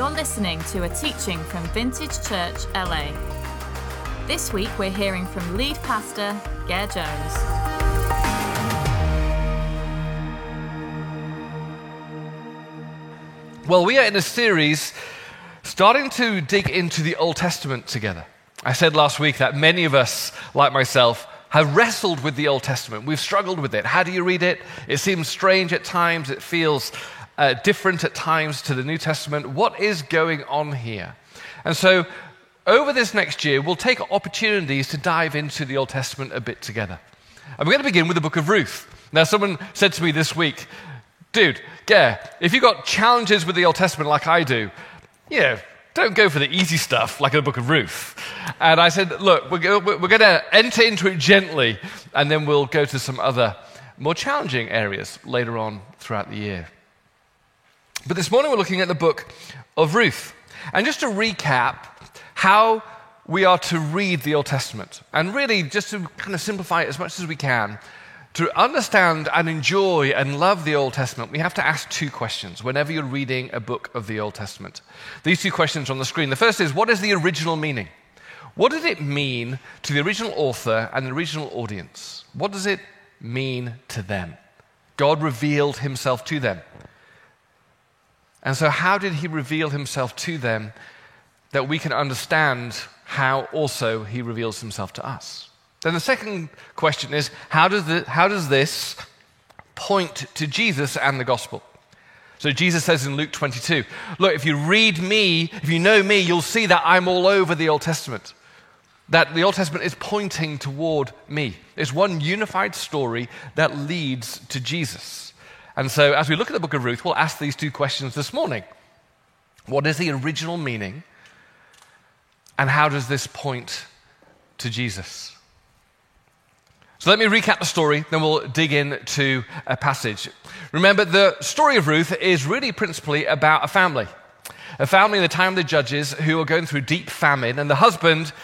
You're listening to a teaching from Vintage Church LA. This week we're hearing from lead pastor Ger Jones. Well, we are in a series starting to dig into the Old Testament together. I said last week that many of us, like myself, have wrestled with the Old Testament. We've struggled with it. How do you read it? It seems strange at times, it feels uh, different at times to the New Testament. What is going on here? And so, over this next year, we'll take opportunities to dive into the Old Testament a bit together. And we're going to begin with the book of Ruth. Now, someone said to me this week, dude, yeah, if you've got challenges with the Old Testament like I do, yeah, don't go for the easy stuff like the book of Ruth. And I said, look, we're going to enter into it gently, and then we'll go to some other more challenging areas later on throughout the year. But this morning we're looking at the book of Ruth. And just to recap how we are to read the Old Testament, and really just to kind of simplify it as much as we can, to understand and enjoy and love the Old Testament, we have to ask two questions whenever you're reading a book of the Old Testament. These two questions on the screen. The first is what is the original meaning? What did it mean to the original author and the original audience? What does it mean to them? God revealed himself to them. And so, how did he reveal himself to them that we can understand how also he reveals himself to us? Then the second question is how does, the, how does this point to Jesus and the gospel? So Jesus says in Luke 22, look, if you read me, if you know me, you'll see that I'm all over the Old Testament. That the Old Testament is pointing toward me. It's one unified story that leads to Jesus. And so, as we look at the book of Ruth, we'll ask these two questions this morning What is the original meaning? And how does this point to Jesus? So let me recap the story, then we'll dig into a passage. Remember, the story of Ruth is really principally about a family. A family in the time of the judges who are going through deep famine, and the husband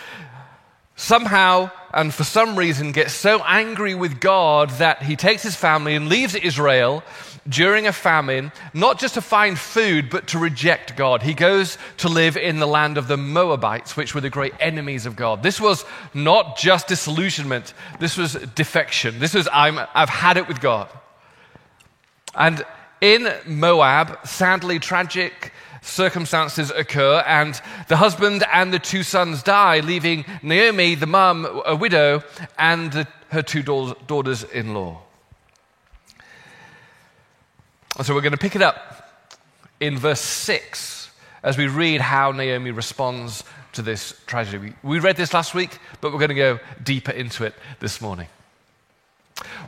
somehow and for some reason gets so angry with God that he takes his family and leaves Israel during a famine, not just to find food, but to reject God. He goes to live in the land of the Moabites, which were the great enemies of God. This was not just disillusionment, this was defection. This was, i have had it with God. And in Moab, sadly tragic circumstances occur, and the husband and the two sons die, leaving Naomi, the mum, a widow, and the, her two daughters in law. So we're going to pick it up in verse 6 as we read how Naomi responds to this tragedy. We read this last week, but we're going to go deeper into it this morning.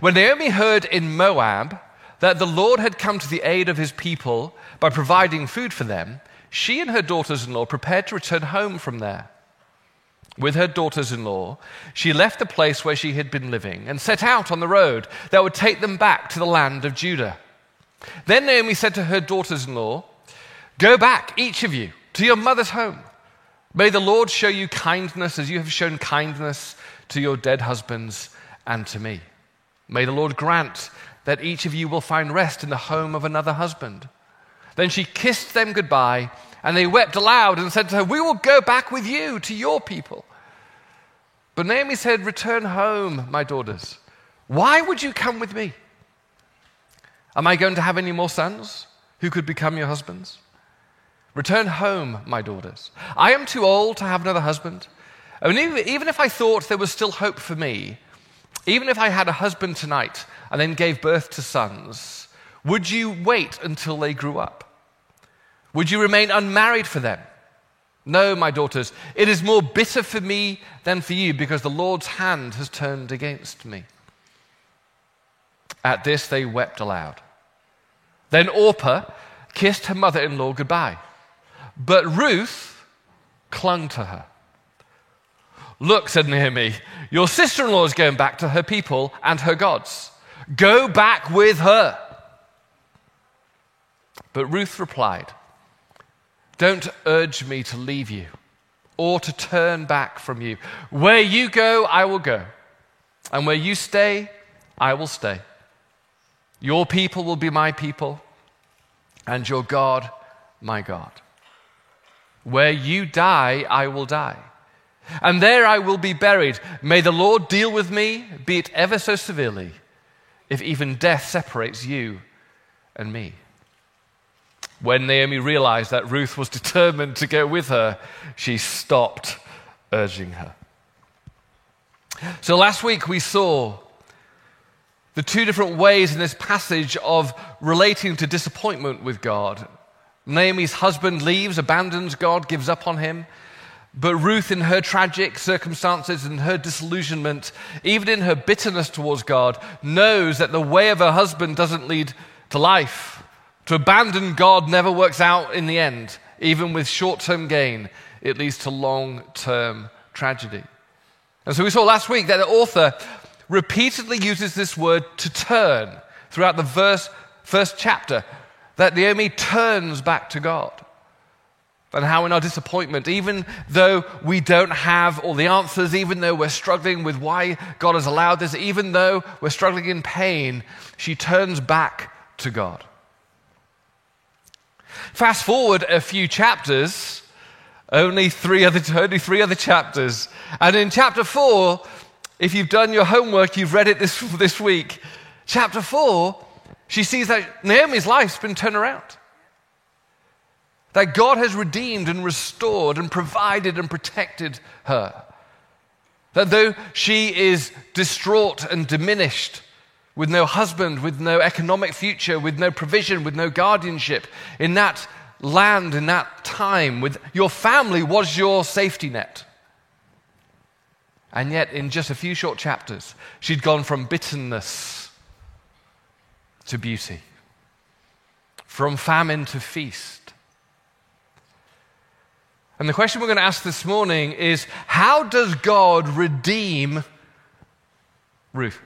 When Naomi heard in Moab that the Lord had come to the aid of his people by providing food for them, she and her daughters in law prepared to return home from there. With her daughters in law, she left the place where she had been living and set out on the road that would take them back to the land of Judah. Then Naomi said to her daughters in law, Go back, each of you, to your mother's home. May the Lord show you kindness as you have shown kindness to your dead husbands and to me. May the Lord grant that each of you will find rest in the home of another husband. Then she kissed them goodbye, and they wept aloud and said to her, We will go back with you to your people. But Naomi said, Return home, my daughters. Why would you come with me? Am I going to have any more sons who could become your husbands? Return home, my daughters. I am too old to have another husband. And even if I thought there was still hope for me, even if I had a husband tonight and then gave birth to sons, would you wait until they grew up? Would you remain unmarried for them? No, my daughters, it is more bitter for me than for you because the Lord's hand has turned against me. At this, they wept aloud. Then Orpah kissed her mother in law goodbye. But Ruth clung to her. Look, said Naomi, your sister in law is going back to her people and her gods. Go back with her. But Ruth replied, Don't urge me to leave you or to turn back from you. Where you go, I will go, and where you stay, I will stay. Your people will be my people, and your God, my God. Where you die, I will die. And there I will be buried. May the Lord deal with me, be it ever so severely, if even death separates you and me. When Naomi realized that Ruth was determined to go with her, she stopped urging her. So last week we saw the two different ways in this passage of relating to disappointment with God. Naomi's husband leaves, abandons God, gives up on him. But Ruth, in her tragic circumstances and her disillusionment, even in her bitterness towards God, knows that the way of her husband doesn't lead to life. To abandon God never works out in the end. Even with short term gain, it leads to long term tragedy. And so we saw last week that the author repeatedly uses this word to turn throughout the verse, first chapter, that Naomi turns back to God. And how, in our disappointment, even though we don't have all the answers, even though we're struggling with why God has allowed this, even though we're struggling in pain, she turns back to God. Fast forward a few chapters, only three other, only three other chapters. And in chapter four, if you've done your homework, you've read it this, this week. Chapter 4, she sees that Naomi's life's been turned around. That God has redeemed and restored and provided and protected her. That though she is distraught and diminished, with no husband, with no economic future, with no provision, with no guardianship, in that land, in that time, with your family was your safety net. And yet, in just a few short chapters, she'd gone from bitterness to beauty, from famine to feast. And the question we're going to ask this morning is how does God redeem Ruth,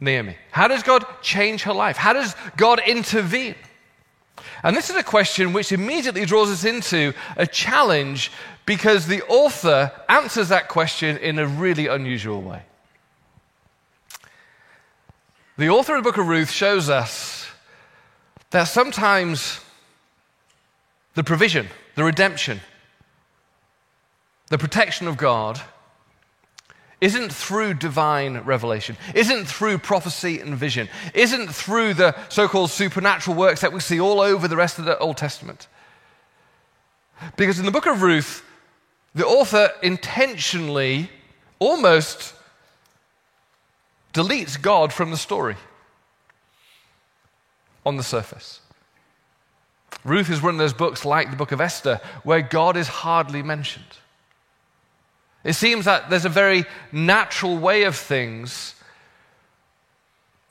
Naomi? How does God change her life? How does God intervene? And this is a question which immediately draws us into a challenge because the author answers that question in a really unusual way. The author of the book of Ruth shows us that sometimes the provision, the redemption, the protection of God isn't through divine revelation, isn't through prophecy and vision, isn't through the so called supernatural works that we see all over the rest of the Old Testament. Because in the book of Ruth, the author intentionally almost deletes God from the story on the surface. Ruth is one of those books like the book of Esther where God is hardly mentioned. It seems that there's a very natural way of things.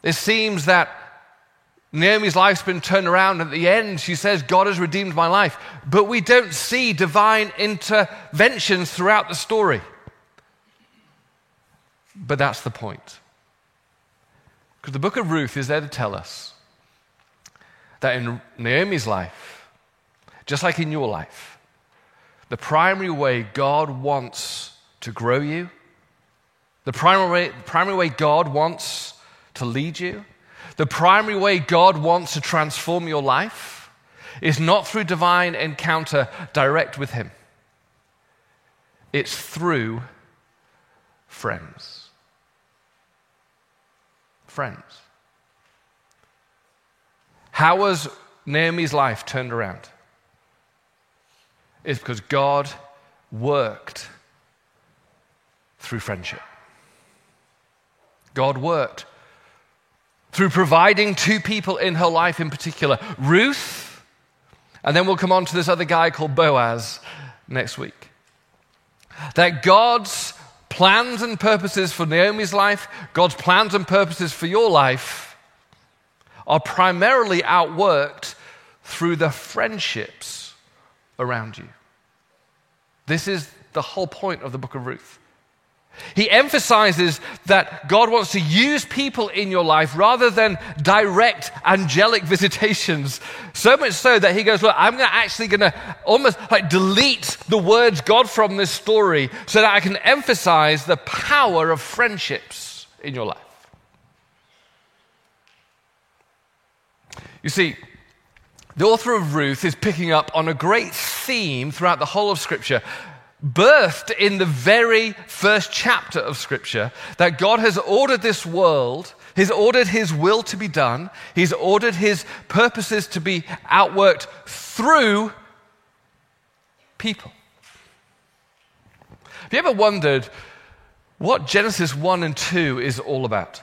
It seems that Naomi's life's been turned around. At the end, she says, God has redeemed my life. But we don't see divine interventions throughout the story. But that's the point. Because the book of Ruth is there to tell us that in Naomi's life, just like in your life, the primary way God wants to grow you, the primary way, primary way God wants to lead you, the primary way God wants to transform your life is not through divine encounter direct with Him, it's through friends. Friends. How was Naomi's life turned around? It's because God worked through friendship. God worked through providing two people in her life in particular Ruth, and then we'll come on to this other guy called Boaz next week. That God's plans and purposes for Naomi's life, God's plans and purposes for your life, are primarily outworked through the friendships around you. This is the whole point of the book of Ruth. He emphasizes that God wants to use people in your life rather than direct angelic visitations. So much so that he goes, Look, I'm actually going to almost like delete the words God from this story so that I can emphasize the power of friendships in your life. You see, the author of Ruth is picking up on a great theme throughout the whole of Scripture, birthed in the very first chapter of Scripture, that God has ordered this world, He's ordered His will to be done, He's ordered His purposes to be outworked through people. Have you ever wondered what Genesis 1 and 2 is all about?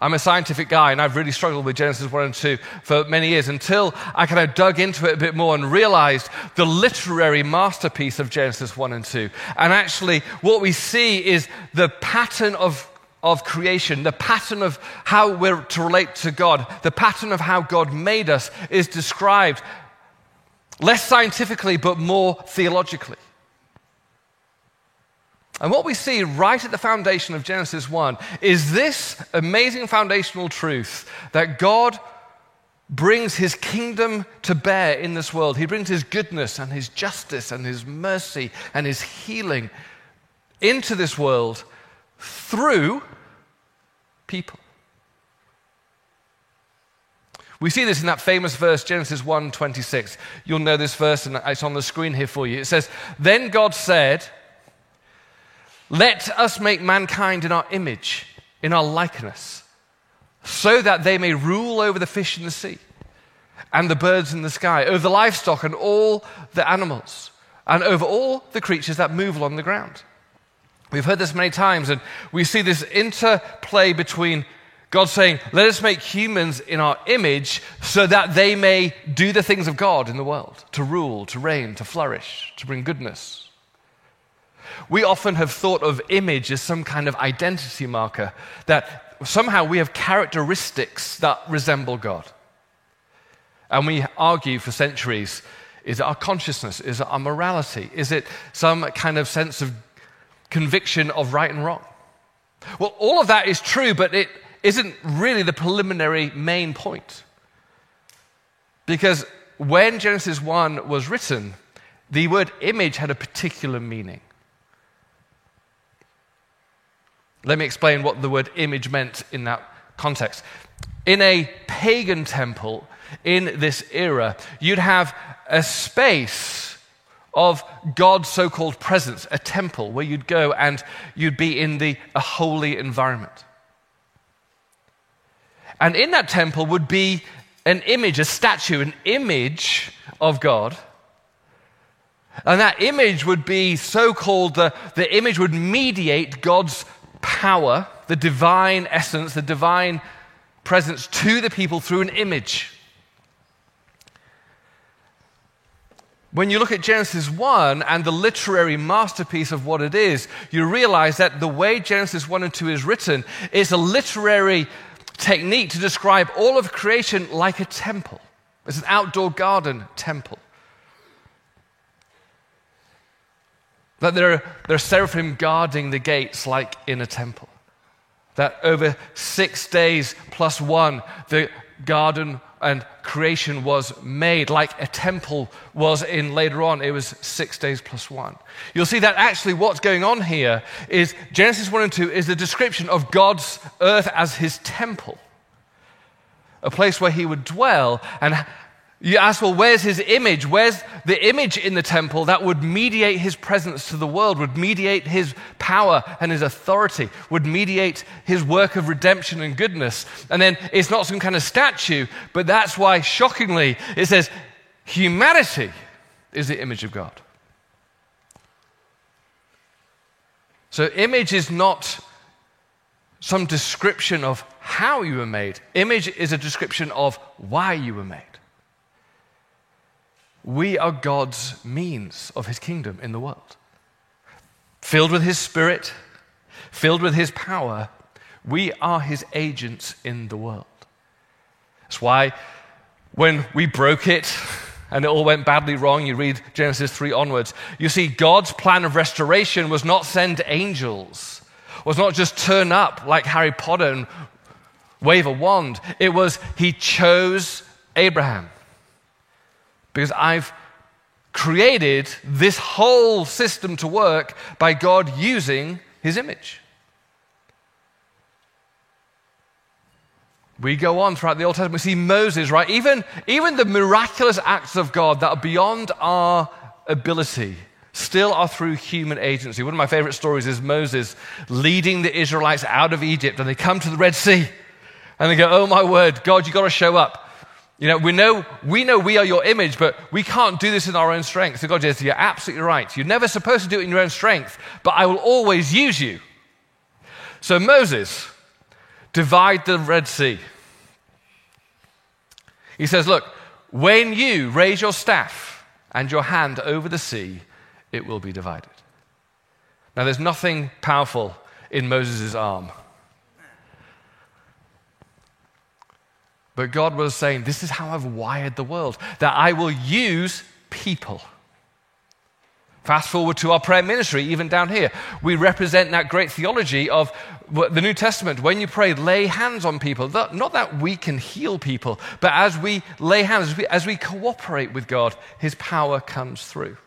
I'm a scientific guy and I've really struggled with Genesis 1 and 2 for many years until I kind of dug into it a bit more and realized the literary masterpiece of Genesis 1 and 2. And actually, what we see is the pattern of of creation, the pattern of how we're to relate to God, the pattern of how God made us is described less scientifically but more theologically. And what we see right at the foundation of Genesis 1 is this amazing foundational truth that God brings his kingdom to bear in this world. He brings his goodness and his justice and his mercy and his healing into this world through people. We see this in that famous verse, Genesis 1 26. You'll know this verse, and it's on the screen here for you. It says, Then God said, let us make mankind in our image, in our likeness, so that they may rule over the fish in the sea and the birds in the sky, over the livestock and all the animals, and over all the creatures that move along the ground. We've heard this many times, and we see this interplay between God saying, Let us make humans in our image so that they may do the things of God in the world to rule, to reign, to flourish, to bring goodness we often have thought of image as some kind of identity marker, that somehow we have characteristics that resemble God. And we argue for centuries is it our consciousness? Is it our morality? Is it some kind of sense of conviction of right and wrong? Well, all of that is true, but it isn't really the preliminary main point. Because when Genesis 1 was written, the word image had a particular meaning. Let me explain what the word image meant in that context. In a pagan temple in this era, you'd have a space of God's so called presence, a temple where you'd go and you'd be in the, a holy environment. And in that temple would be an image, a statue, an image of God. And that image would be so called, the, the image would mediate God's power, the divine essence, the divine presence to the people through an image. When you look at Genesis 1 and the literary masterpiece of what it is, you realize that the way Genesis 1 and 2 is written is a literary technique to describe all of creation like a temple. It's an outdoor garden temple. That there are, seraphim guarding the gates like in a temple. That over six days plus one, the garden and creation was made like a temple was in later on. It was six days plus one. You'll see that actually what's going on here is Genesis 1 and 2 is the description of God's earth as his temple, a place where he would dwell and you ask, well, where's his image? Where's the image in the temple that would mediate his presence to the world, would mediate his power and his authority, would mediate his work of redemption and goodness? And then it's not some kind of statue, but that's why, shockingly, it says humanity is the image of God. So, image is not some description of how you were made, image is a description of why you were made. We are God's means of his kingdom in the world. Filled with his spirit, filled with his power, we are his agents in the world. That's why when we broke it and it all went badly wrong, you read Genesis 3 onwards, you see God's plan of restoration was not send angels, was not just turn up like Harry Potter and wave a wand. It was he chose Abraham because I've created this whole system to work by God using his image. We go on throughout the Old Testament. We see Moses, right? Even, even the miraculous acts of God that are beyond our ability still are through human agency. One of my favorite stories is Moses leading the Israelites out of Egypt, and they come to the Red Sea, and they go, Oh my word, God, you've got to show up. You know, we know, we know we are your image, but we can't do this in our own strength. So God says, You're absolutely right. You're never supposed to do it in your own strength, but I will always use you. So Moses, divide the Red Sea. He says, Look, when you raise your staff and your hand over the sea, it will be divided. Now, there's nothing powerful in Moses' arm. But God was saying, This is how I've wired the world, that I will use people. Fast forward to our prayer ministry, even down here. We represent that great theology of the New Testament. When you pray, lay hands on people. Not that we can heal people, but as we lay hands, as we, as we cooperate with God, His power comes through.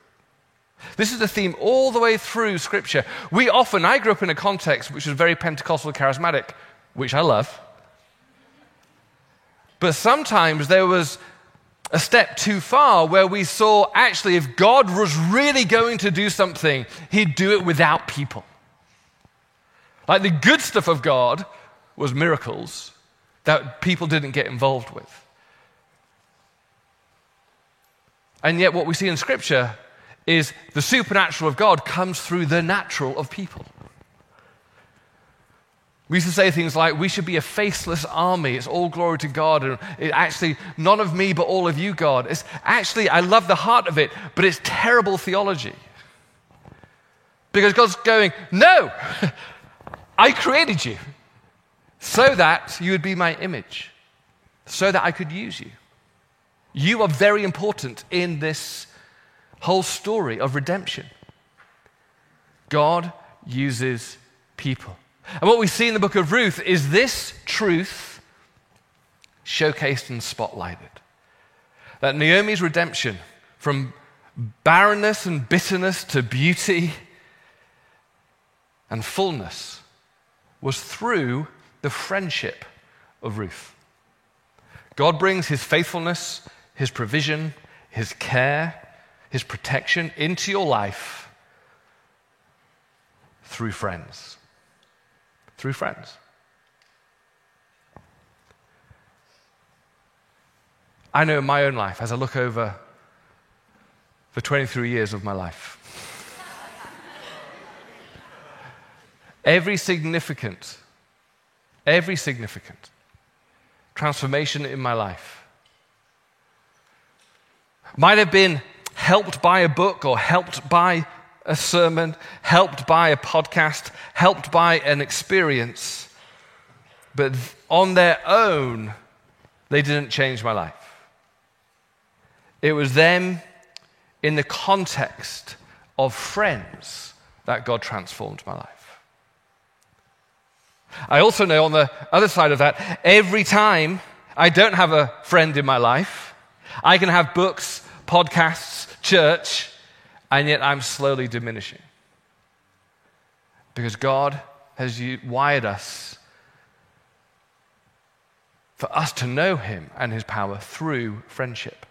This is the theme all the way through Scripture. We often, I grew up in a context which was very Pentecostal charismatic, which I love. But sometimes there was a step too far where we saw actually if God was really going to do something, he'd do it without people. Like the good stuff of God was miracles that people didn't get involved with. And yet, what we see in Scripture is the supernatural of God comes through the natural of people. We used to say things like, we should be a faceless army. It's all glory to God. And it actually, none of me, but all of you, God. It's actually, I love the heart of it, but it's terrible theology. Because God's going, no, I created you so that you would be my image, so that I could use you. You are very important in this whole story of redemption. God uses people. And what we see in the book of Ruth is this truth showcased and spotlighted. That Naomi's redemption from barrenness and bitterness to beauty and fullness was through the friendship of Ruth. God brings his faithfulness, his provision, his care, his protection into your life through friends through friends. I know in my own life, as I look over the 23 years of my life, every significant, every significant transformation in my life might have been helped by a book or helped by a sermon, helped by a podcast, helped by an experience, but on their own, they didn't change my life. It was them in the context of friends that God transformed my life. I also know on the other side of that, every time I don't have a friend in my life, I can have books, podcasts, church, and yet I'm slowly diminishing. Because God has wired us for us to know Him and His power through friendship.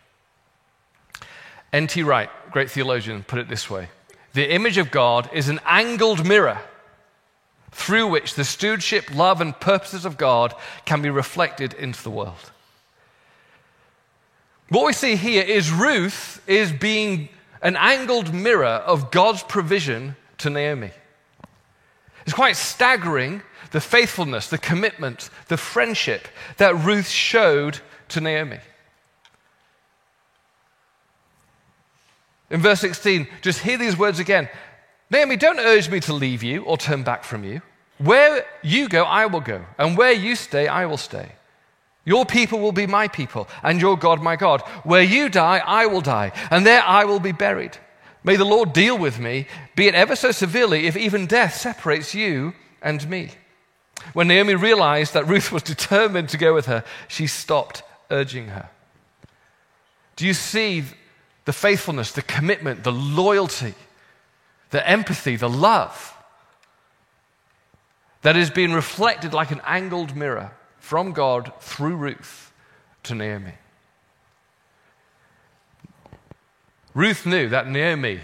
N.T. Wright, great theologian, put it this way The image of God is an angled mirror through which the stewardship, love, and purposes of God can be reflected into the world. What we see here is Ruth is being an angled mirror of God's provision to Naomi. It's quite staggering the faithfulness, the commitment, the friendship that Ruth showed to Naomi. In verse 16, just hear these words again Naomi, don't urge me to leave you or turn back from you. Where you go, I will go, and where you stay, I will stay. Your people will be my people, and your God my God. Where you die, I will die, and there I will be buried. May the Lord deal with me, be it ever so severely, if even death separates you and me. When Naomi realized that Ruth was determined to go with her, she stopped urging her. Do you see the faithfulness, the commitment, the loyalty, the empathy, the love that is being reflected like an angled mirror from God through Ruth to Naomi. Ruth knew that Naomi,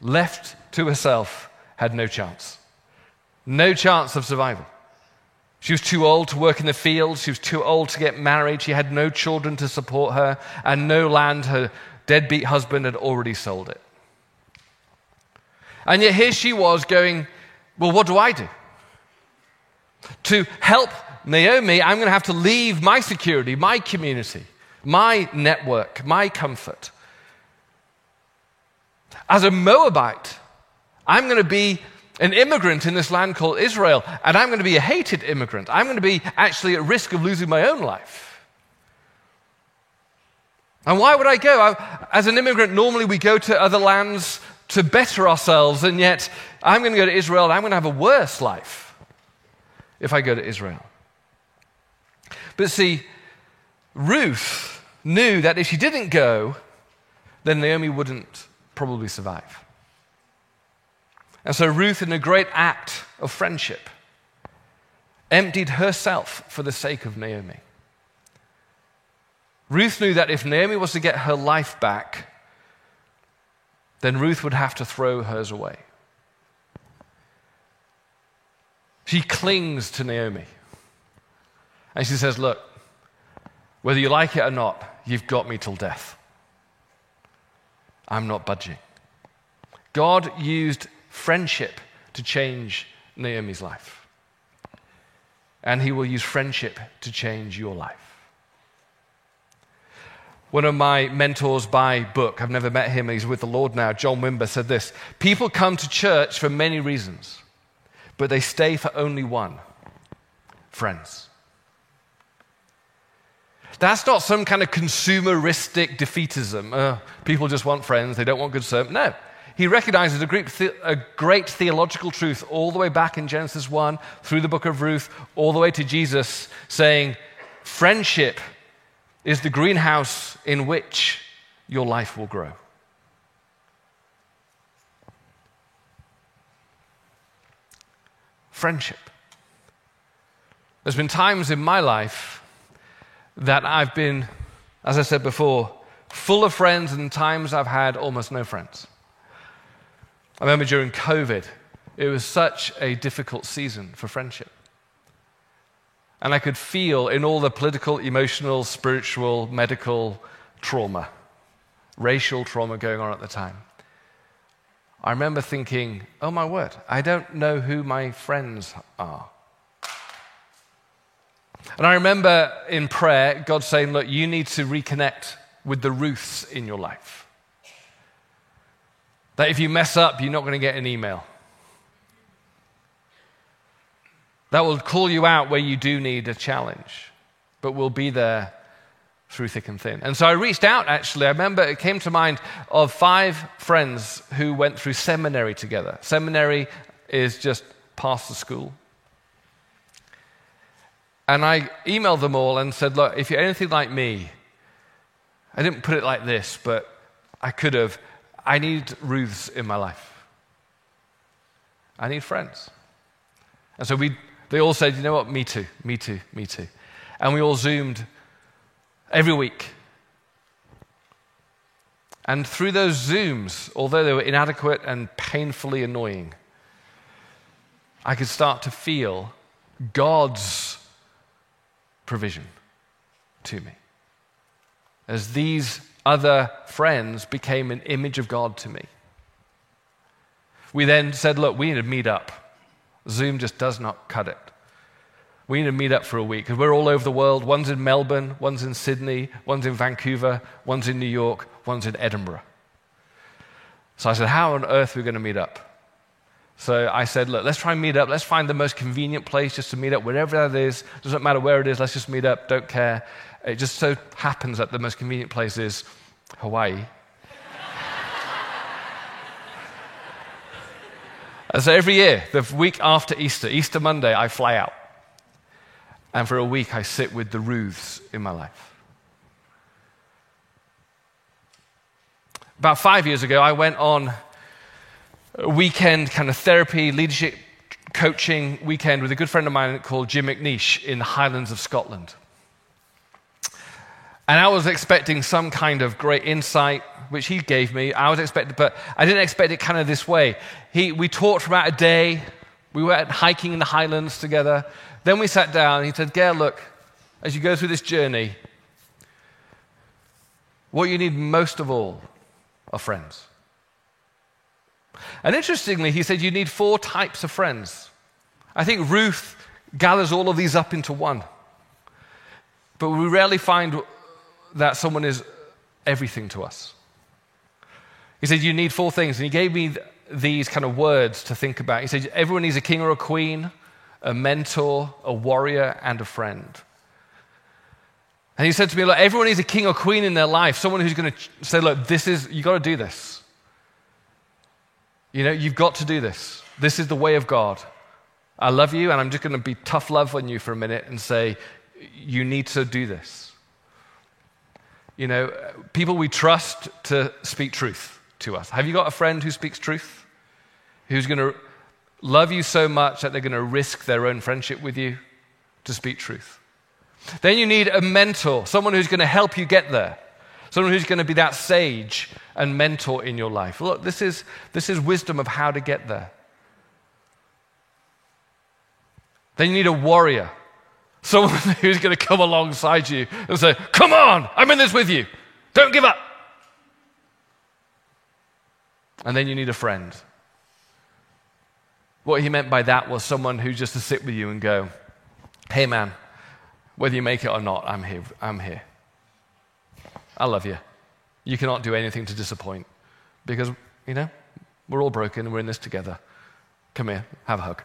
left to herself, had no chance. No chance of survival. She was too old to work in the fields. She was too old to get married. She had no children to support her and no land. Her deadbeat husband had already sold it. And yet here she was going, Well, what do I do? To help Naomi, I'm going to have to leave my security, my community, my network, my comfort. As a Moabite, I'm going to be an immigrant in this land called Israel, and I'm going to be a hated immigrant. I'm going to be actually at risk of losing my own life. And why would I go? I, as an immigrant, normally we go to other lands to better ourselves, and yet I'm going to go to Israel and I'm going to have a worse life if I go to Israel. But see, Ruth knew that if she didn't go, then Naomi wouldn't probably survive. And so Ruth, in a great act of friendship, emptied herself for the sake of Naomi. Ruth knew that if Naomi was to get her life back, then Ruth would have to throw hers away. She clings to Naomi. And she says, Look, whether you like it or not, you've got me till death. I'm not budging. God used friendship to change Naomi's life. And he will use friendship to change your life. One of my mentors by book, I've never met him, he's with the Lord now, John Wimber, said this People come to church for many reasons, but they stay for only one friends. That's not some kind of consumeristic defeatism. Uh, people just want friends, they don't want good service. No he recognizes a great, the- a great theological truth all the way back in Genesis 1 through the book of Ruth, all the way to Jesus, saying, Friendship is the greenhouse in which your life will grow. Friendship. There's been times in my life that I've been, as I said before, full of friends, and times I've had almost no friends. I remember during COVID, it was such a difficult season for friendship. And I could feel in all the political, emotional, spiritual, medical trauma, racial trauma going on at the time. I remember thinking, oh my word, I don't know who my friends are. And I remember in prayer, God saying, look, you need to reconnect with the Ruths in your life. That if you mess up, you're not going to get an email. That will call you out where you do need a challenge, but will be there through thick and thin. And so I reached out actually. I remember it came to mind of five friends who went through seminary together. Seminary is just past the school. And I emailed them all and said, Look, if you're anything like me, I didn't put it like this, but I could have. I need Ruths in my life. I need friends. And so we, they all said, you know what, me too, me too, me too. And we all Zoomed every week. And through those Zooms, although they were inadequate and painfully annoying, I could start to feel God's provision to me. As these other friends became an image of God to me. We then said, look, we need to meet up. Zoom just does not cut it. We need to meet up for a week because we're all over the world. One's in Melbourne, one's in Sydney, one's in Vancouver, one's in New York, one's in Edinburgh. So I said, How on earth are we going to meet up? So I said, Look, let's try and meet up. Let's find the most convenient place just to meet up, wherever that is. Doesn't matter where it is, let's just meet up. Don't care. It just so happens that the most convenient place is Hawaii. and so every year, the week after Easter, Easter Monday, I fly out. And for a week, I sit with the Ruths in my life. About five years ago, I went on weekend kind of therapy, leadership coaching weekend with a good friend of mine called Jim McNeish in the Highlands of Scotland. And I was expecting some kind of great insight, which he gave me. I was expecting, but I didn't expect it kind of this way. He, we talked for about a day. We went hiking in the Highlands together. Then we sat down. He said, Ger, look, as you go through this journey, what you need most of all are friends. And interestingly, he said you need four types of friends. I think Ruth gathers all of these up into one. But we rarely find that someone is everything to us. He said, You need four things. And he gave me these kind of words to think about. He said, Everyone needs a king or a queen, a mentor, a warrior, and a friend. And he said to me, Look, everyone needs a king or queen in their life, someone who's going to say, Look, this is, you've got to do this. You know, you've got to do this. This is the way of God. I love you, and I'm just going to be tough love on you for a minute and say, You need to do this. You know, people we trust to speak truth to us. Have you got a friend who speaks truth? Who's going to love you so much that they're going to risk their own friendship with you to speak truth? Then you need a mentor, someone who's going to help you get there, someone who's going to be that sage and mentor in your life. Look, this is, this is wisdom of how to get there. Then you need a warrior, someone who's going to come alongside you and say, Come on, I'm in this with you. Don't give up. And then you need a friend. What he meant by that was someone who just to sit with you and go, Hey, man, whether you make it or not, I'm here. I'm here. I love you. You cannot do anything to disappoint because, you know, we're all broken and we're in this together. Come here, have a hug.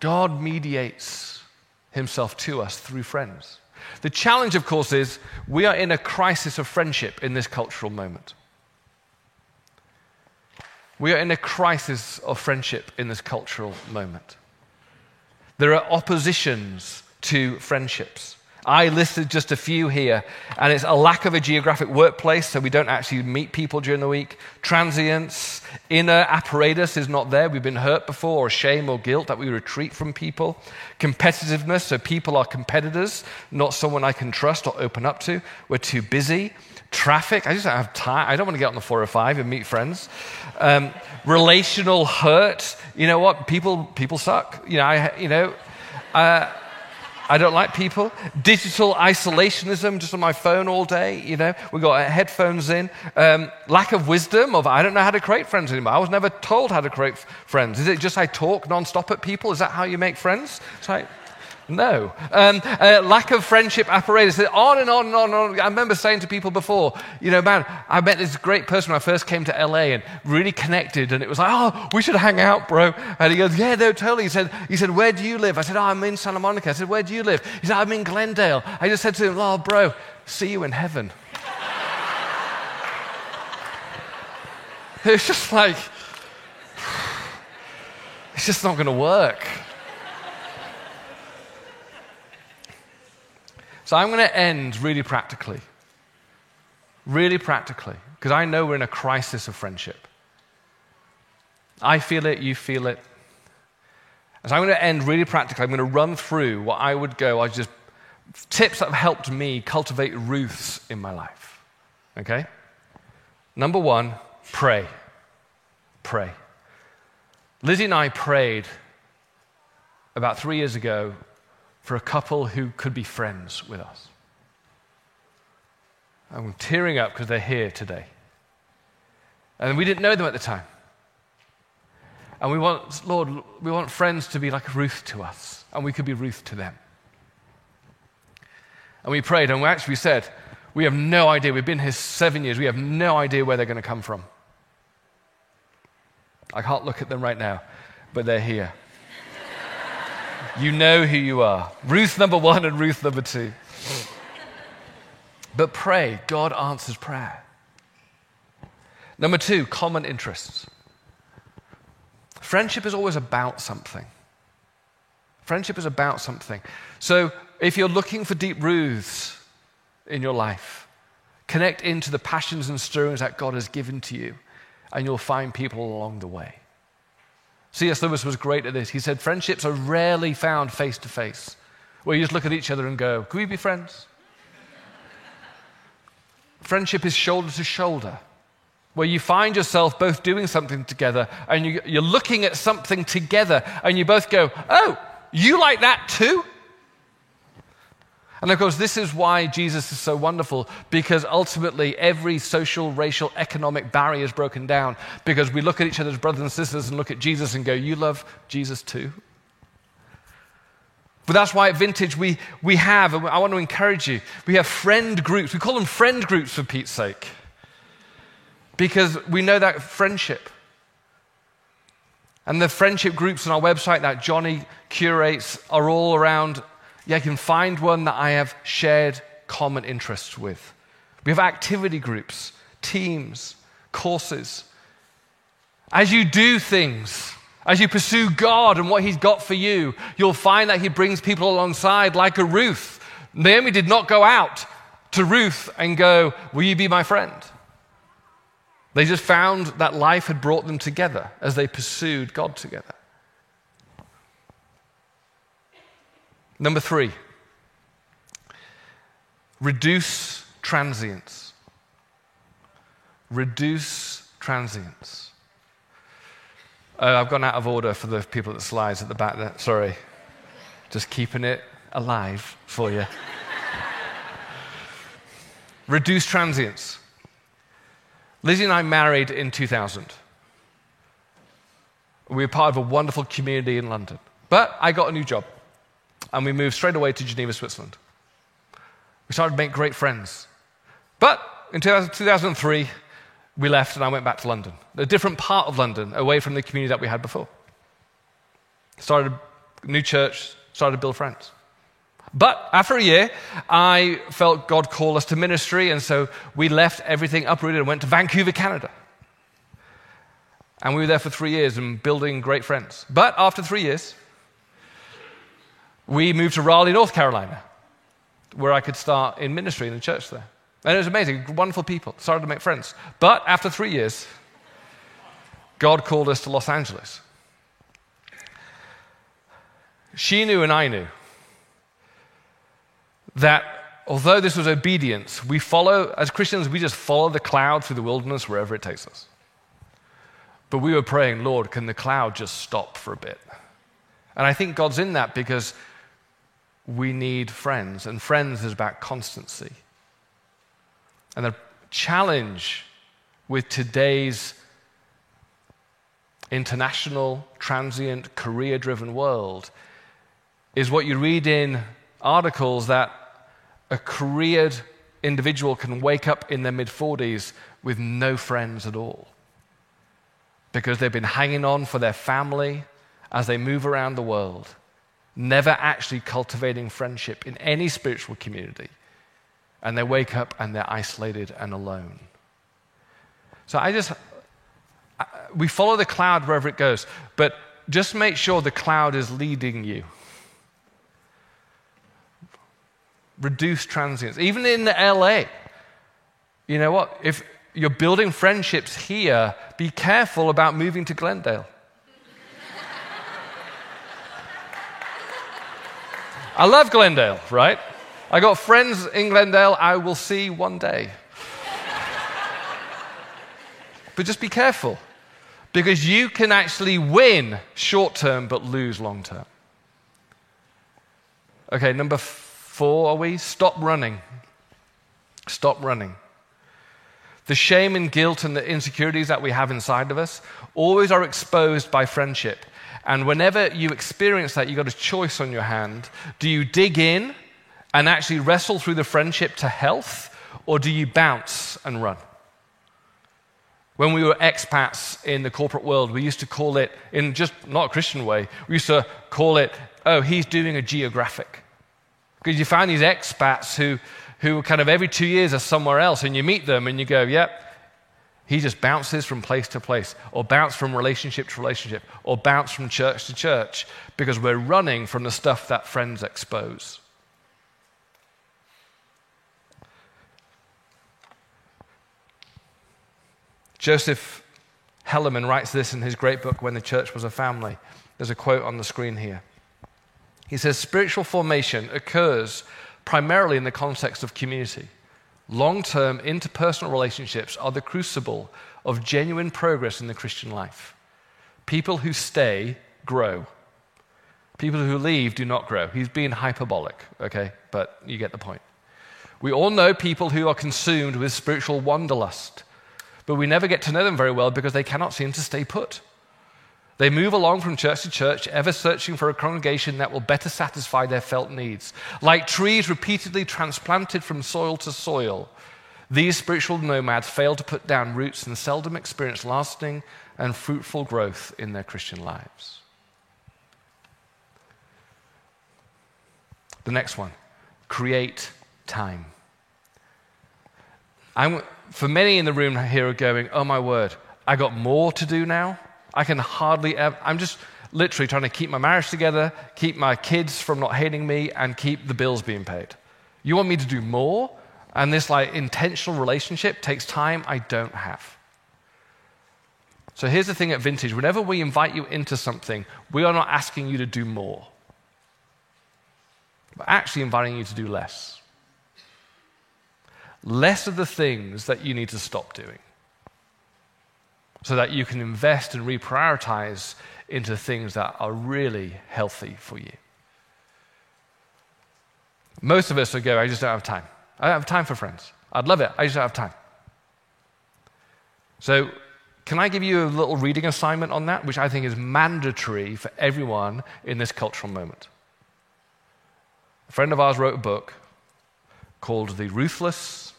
God mediates himself to us through friends. The challenge, of course, is we are in a crisis of friendship in this cultural moment. We are in a crisis of friendship in this cultural moment. There are oppositions to friendships. I listed just a few here, and it's a lack of a geographic workplace, so we don't actually meet people during the week. Transience, inner apparatus is not there. We've been hurt before, or shame or guilt that we retreat from people. Competitiveness, so people are competitors, not someone I can trust or open up to. We're too busy. Traffic, I just don't have time. I don't want to get on the 405 and meet friends. Um, relational hurt, you know what? People, people suck. You know, I, you know, uh, I don't like people. Digital isolationism, just on my phone all day. You know, we've got headphones in. Um, lack of wisdom. Of I don't know how to create friends anymore. I was never told how to create f- friends. Is it just I talk nonstop at people? Is that how you make friends? It's like, no. Um, uh, lack of friendship apparatus. On and on and on and on. I remember saying to people before, you know, man, I met this great person when I first came to LA and really connected. And it was like, oh, we should hang out, bro. And he goes, yeah, no, totally. He said, he said, where do you live? I said, oh, I'm in Santa Monica. I said, where do you live? He said, I'm in Glendale. I just said to him, oh, bro, see you in heaven. it's just like, it's just not going to work. So I'm going to end really practically. Really practically, because I know we're in a crisis of friendship. I feel it, you feel it. So I'm going to end really practically. I'm going to run through what I would go, I just tips that have helped me cultivate Ruths in my life. Okay? Number one, pray. Pray. Lizzie and I prayed about three years ago for a couple who could be friends with us. I'm tearing up because they're here today. And we didn't know them at the time. And we want, Lord, we want friends to be like Ruth to us, and we could be Ruth to them. And we prayed, and we actually said, We have no idea. We've been here seven years. We have no idea where they're going to come from. I can't look at them right now, but they're here. You know who you are. Ruth number one and Ruth number two. But pray, God answers prayer. Number two, common interests. Friendship is always about something. Friendship is about something. So if you're looking for deep Ruths in your life, connect into the passions and stirrings that God has given to you and you'll find people along the way. C.S. Lewis was great at this. He said, Friendships are rarely found face to face, where you just look at each other and go, Can we be friends? Friendship is shoulder to shoulder, where you find yourself both doing something together and you, you're looking at something together and you both go, Oh, you like that too? And of course, this is why Jesus is so wonderful, because ultimately every social, racial, economic barrier is broken down. Because we look at each other as brothers and sisters and look at Jesus and go, You love Jesus too? But that's why at Vintage we, we have, and I want to encourage you, we have friend groups. We call them friend groups for Pete's sake. Because we know that friendship. And the friendship groups on our website that Johnny curates are all around yeah, I can find one that I have shared common interests with. We have activity groups, teams, courses. As you do things, as you pursue God and what He's got for you, you'll find that He brings people alongside, like a Ruth. Naomi did not go out to Ruth and go, Will you be my friend? They just found that life had brought them together as they pursued God together. Number three, reduce transience. Reduce transience. Uh, I've gone out of order for the people at the slides at the back there. Sorry. Just keeping it alive for you. Reduce transience. Lizzie and I married in 2000. We were part of a wonderful community in London. But I got a new job and we moved straight away to Geneva, Switzerland. We started to make great friends. But in 2003, we left and I went back to London, a different part of London, away from the community that we had before. Started a new church, started to build friends. But after a year, I felt God call us to ministry, and so we left everything uprooted and went to Vancouver, Canada. And we were there for three years and building great friends. But after three years, we moved to Raleigh, North Carolina, where I could start in ministry in the church there. And it was amazing, wonderful people, started to make friends. But after three years, God called us to Los Angeles. She knew and I knew that although this was obedience, we follow, as Christians, we just follow the cloud through the wilderness wherever it takes us. But we were praying, Lord, can the cloud just stop for a bit? And I think God's in that because we need friends, and friends is about constancy. And the challenge with today's international, transient, career driven world is what you read in articles that a careered individual can wake up in their mid 40s with no friends at all because they've been hanging on for their family as they move around the world never actually cultivating friendship in any spiritual community. And they wake up and they're isolated and alone. So I just, we follow the cloud wherever it goes, but just make sure the cloud is leading you. Reduce transience. Even in LA, you know what? If you're building friendships here, be careful about moving to Glendale. I love Glendale, right? I got friends in Glendale I will see one day. but just be careful because you can actually win short term but lose long term. Okay, number four, are we? Stop running. Stop running. The shame and guilt and the insecurities that we have inside of us always are exposed by friendship. And whenever you experience that, you've got a choice on your hand. Do you dig in and actually wrestle through the friendship to health, or do you bounce and run? When we were expats in the corporate world, we used to call it, in just not a Christian way, we used to call it, oh, he's doing a geographic. Because you find these expats who, who kind of every two years are somewhere else, and you meet them and you go, yep, he just bounces from place to place, or bounce from relationship to relationship, or bounce from church to church, because we're running from the stuff that friends expose. Joseph Hellerman writes this in his great book, When the Church Was a Family. There's a quote on the screen here. He says, Spiritual formation occurs primarily in the context of community. Long term interpersonal relationships are the crucible of genuine progress in the Christian life. People who stay grow. People who leave do not grow. He's being hyperbolic, okay? But you get the point. We all know people who are consumed with spiritual wanderlust, but we never get to know them very well because they cannot seem to stay put. They move along from church to church, ever searching for a congregation that will better satisfy their felt needs. Like trees repeatedly transplanted from soil to soil, these spiritual nomads fail to put down roots and seldom experience lasting and fruitful growth in their Christian lives. The next one create time. I'm, for many in the room here are going, oh my word, I got more to do now. I can hardly ever, I'm just literally trying to keep my marriage together, keep my kids from not hating me, and keep the bills being paid. You want me to do more? And this like intentional relationship takes time I don't have. So here's the thing at Vintage whenever we invite you into something, we are not asking you to do more, but actually inviting you to do less. Less of the things that you need to stop doing so that you can invest and reprioritize into things that are really healthy for you. Most of us would go, I just don't have time. I don't have time for friends. I'd love it. I just don't have time. So, can I give you a little reading assignment on that, which I think is mandatory for everyone in this cultural moment? A friend of ours wrote a book called The Ruthless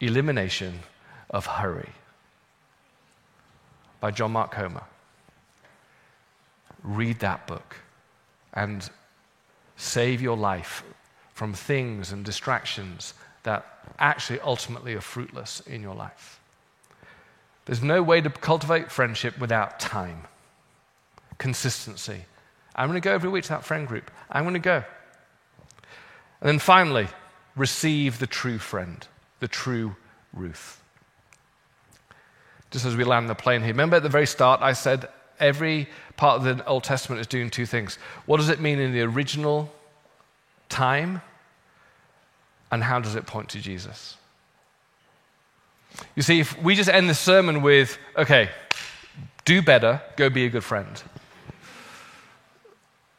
Elimination of Hurry by John Mark Comer. Read that book and save your life from things and distractions that actually ultimately are fruitless in your life. There's no way to cultivate friendship without time, consistency. I'm going to go every week to that friend group. I'm going to go. And then finally, receive the true friend, the true Ruth just as we land the plane here. Remember at the very start, I said every part of the Old Testament is doing two things. What does it mean in the original time? And how does it point to Jesus? You see, if we just end the sermon with, okay, do better, go be a good friend,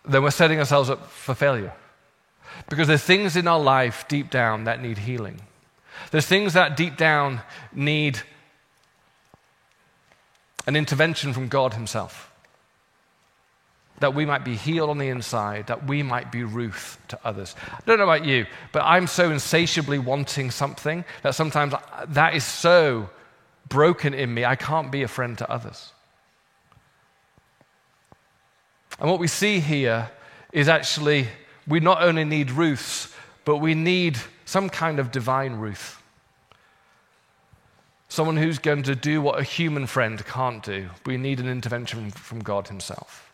then we're setting ourselves up for failure. Because there's things in our life deep down that need healing. There's things that deep down need an intervention from God Himself. That we might be healed on the inside, that we might be Ruth to others. I don't know about you, but I'm so insatiably wanting something that sometimes that is so broken in me, I can't be a friend to others. And what we see here is actually we not only need Ruths, but we need some kind of divine Ruth. Someone who's going to do what a human friend can't do. We need an intervention from God Himself.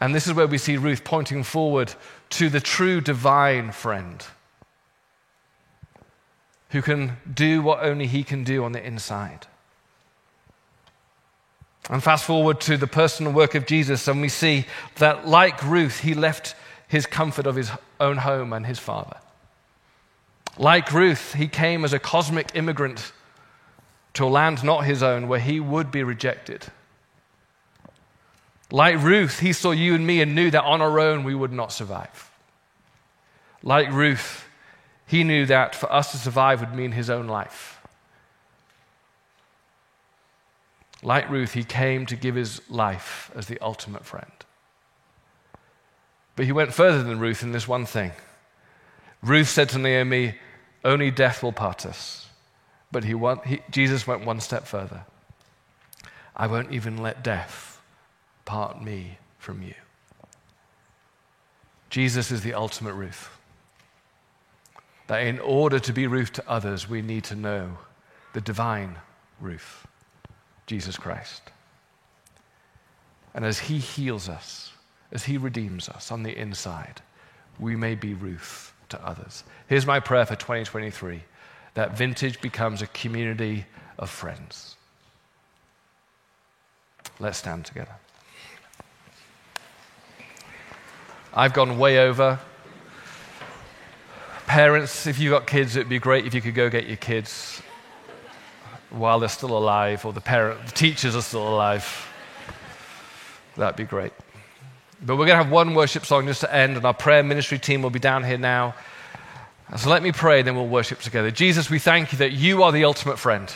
And this is where we see Ruth pointing forward to the true divine friend who can do what only he can do on the inside. And fast forward to the personal work of Jesus, and we see that, like Ruth, he left his comfort of his own home and his father. Like Ruth, he came as a cosmic immigrant to a land not his own where he would be rejected. Like Ruth, he saw you and me and knew that on our own we would not survive. Like Ruth, he knew that for us to survive would mean his own life. Like Ruth, he came to give his life as the ultimate friend. But he went further than Ruth in this one thing. Ruth said to Naomi, only death will part us. But he, he, Jesus went one step further. I won't even let death part me from you. Jesus is the ultimate Ruth. That in order to be Ruth to others, we need to know the divine Ruth, Jesus Christ. And as he heals us, as he redeems us on the inside, we may be Ruth to others. Here's my prayer for 2023 that Vintage becomes a community of friends. Let's stand together. I've gone way over. Parents, if you've got kids, it'd be great if you could go get your kids while they're still alive, or the parent, the teachers are still alive. That'd be great. But we're going to have one worship song just to end, and our prayer ministry team will be down here now. So let me pray, then we'll worship together. Jesus, we thank you that you are the ultimate friend,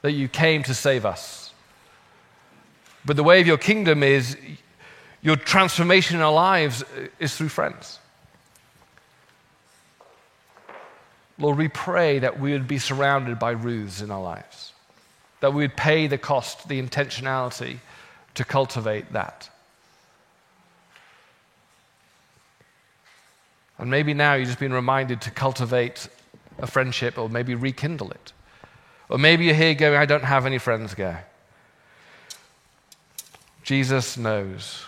that you came to save us. But the way of your kingdom is your transformation in our lives is through friends. Lord, we pray that we would be surrounded by Ruths in our lives, that we would pay the cost, the intentionality to cultivate that. And maybe now you've just been reminded to cultivate a friendship or maybe rekindle it. Or maybe you're here going, I don't have any friends, Gary. Jesus knows.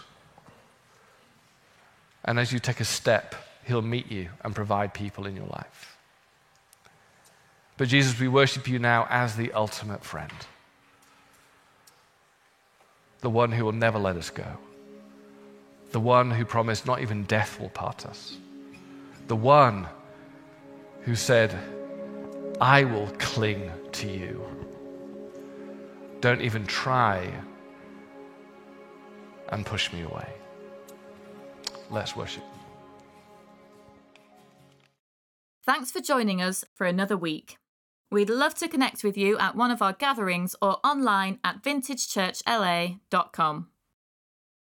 And as you take a step, he'll meet you and provide people in your life. But Jesus, we worship you now as the ultimate friend, the one who will never let us go, the one who promised not even death will part us, the one who said, I will cling to you. Don't even try and push me away. Let's worship. Thanks for joining us for another week. We'd love to connect with you at one of our gatherings or online at vintagechurchla.com.